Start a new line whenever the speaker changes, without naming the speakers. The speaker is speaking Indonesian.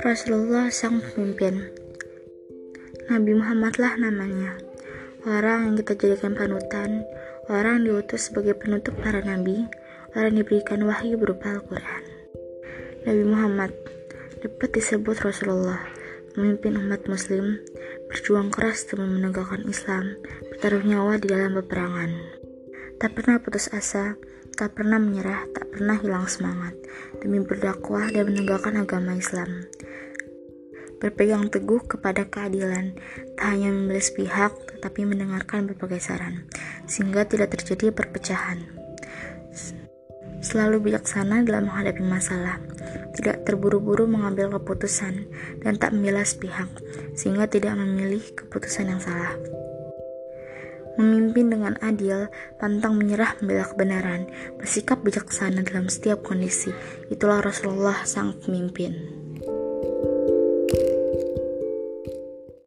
Rasulullah sang pemimpin. Nabi Muhammadlah namanya. Orang yang kita jadikan panutan Orang yang diutus sebagai penutup para nabi Orang yang diberikan wahyu berupa Al-Quran. Nabi Muhammad dapat disebut Rasulullah Memimpin umat muslim Berjuang keras demi menegakkan Islam Bertaruh nyawa di dalam peperangan. Tak pernah putus asa tak pernah menyerah, tak pernah hilang semangat demi berdakwah dan menegakkan agama Islam berpegang teguh kepada keadilan, tak hanya memilih pihak, tetapi mendengarkan berbagai saran, sehingga tidak terjadi perpecahan. Selalu bijaksana dalam menghadapi masalah, tidak terburu-buru mengambil keputusan, dan tak membela pihak, sehingga tidak memilih keputusan yang salah. Memimpin dengan adil, pantang menyerah membela kebenaran, bersikap bijaksana dalam setiap kondisi. Itulah Rasulullah sang pemimpin.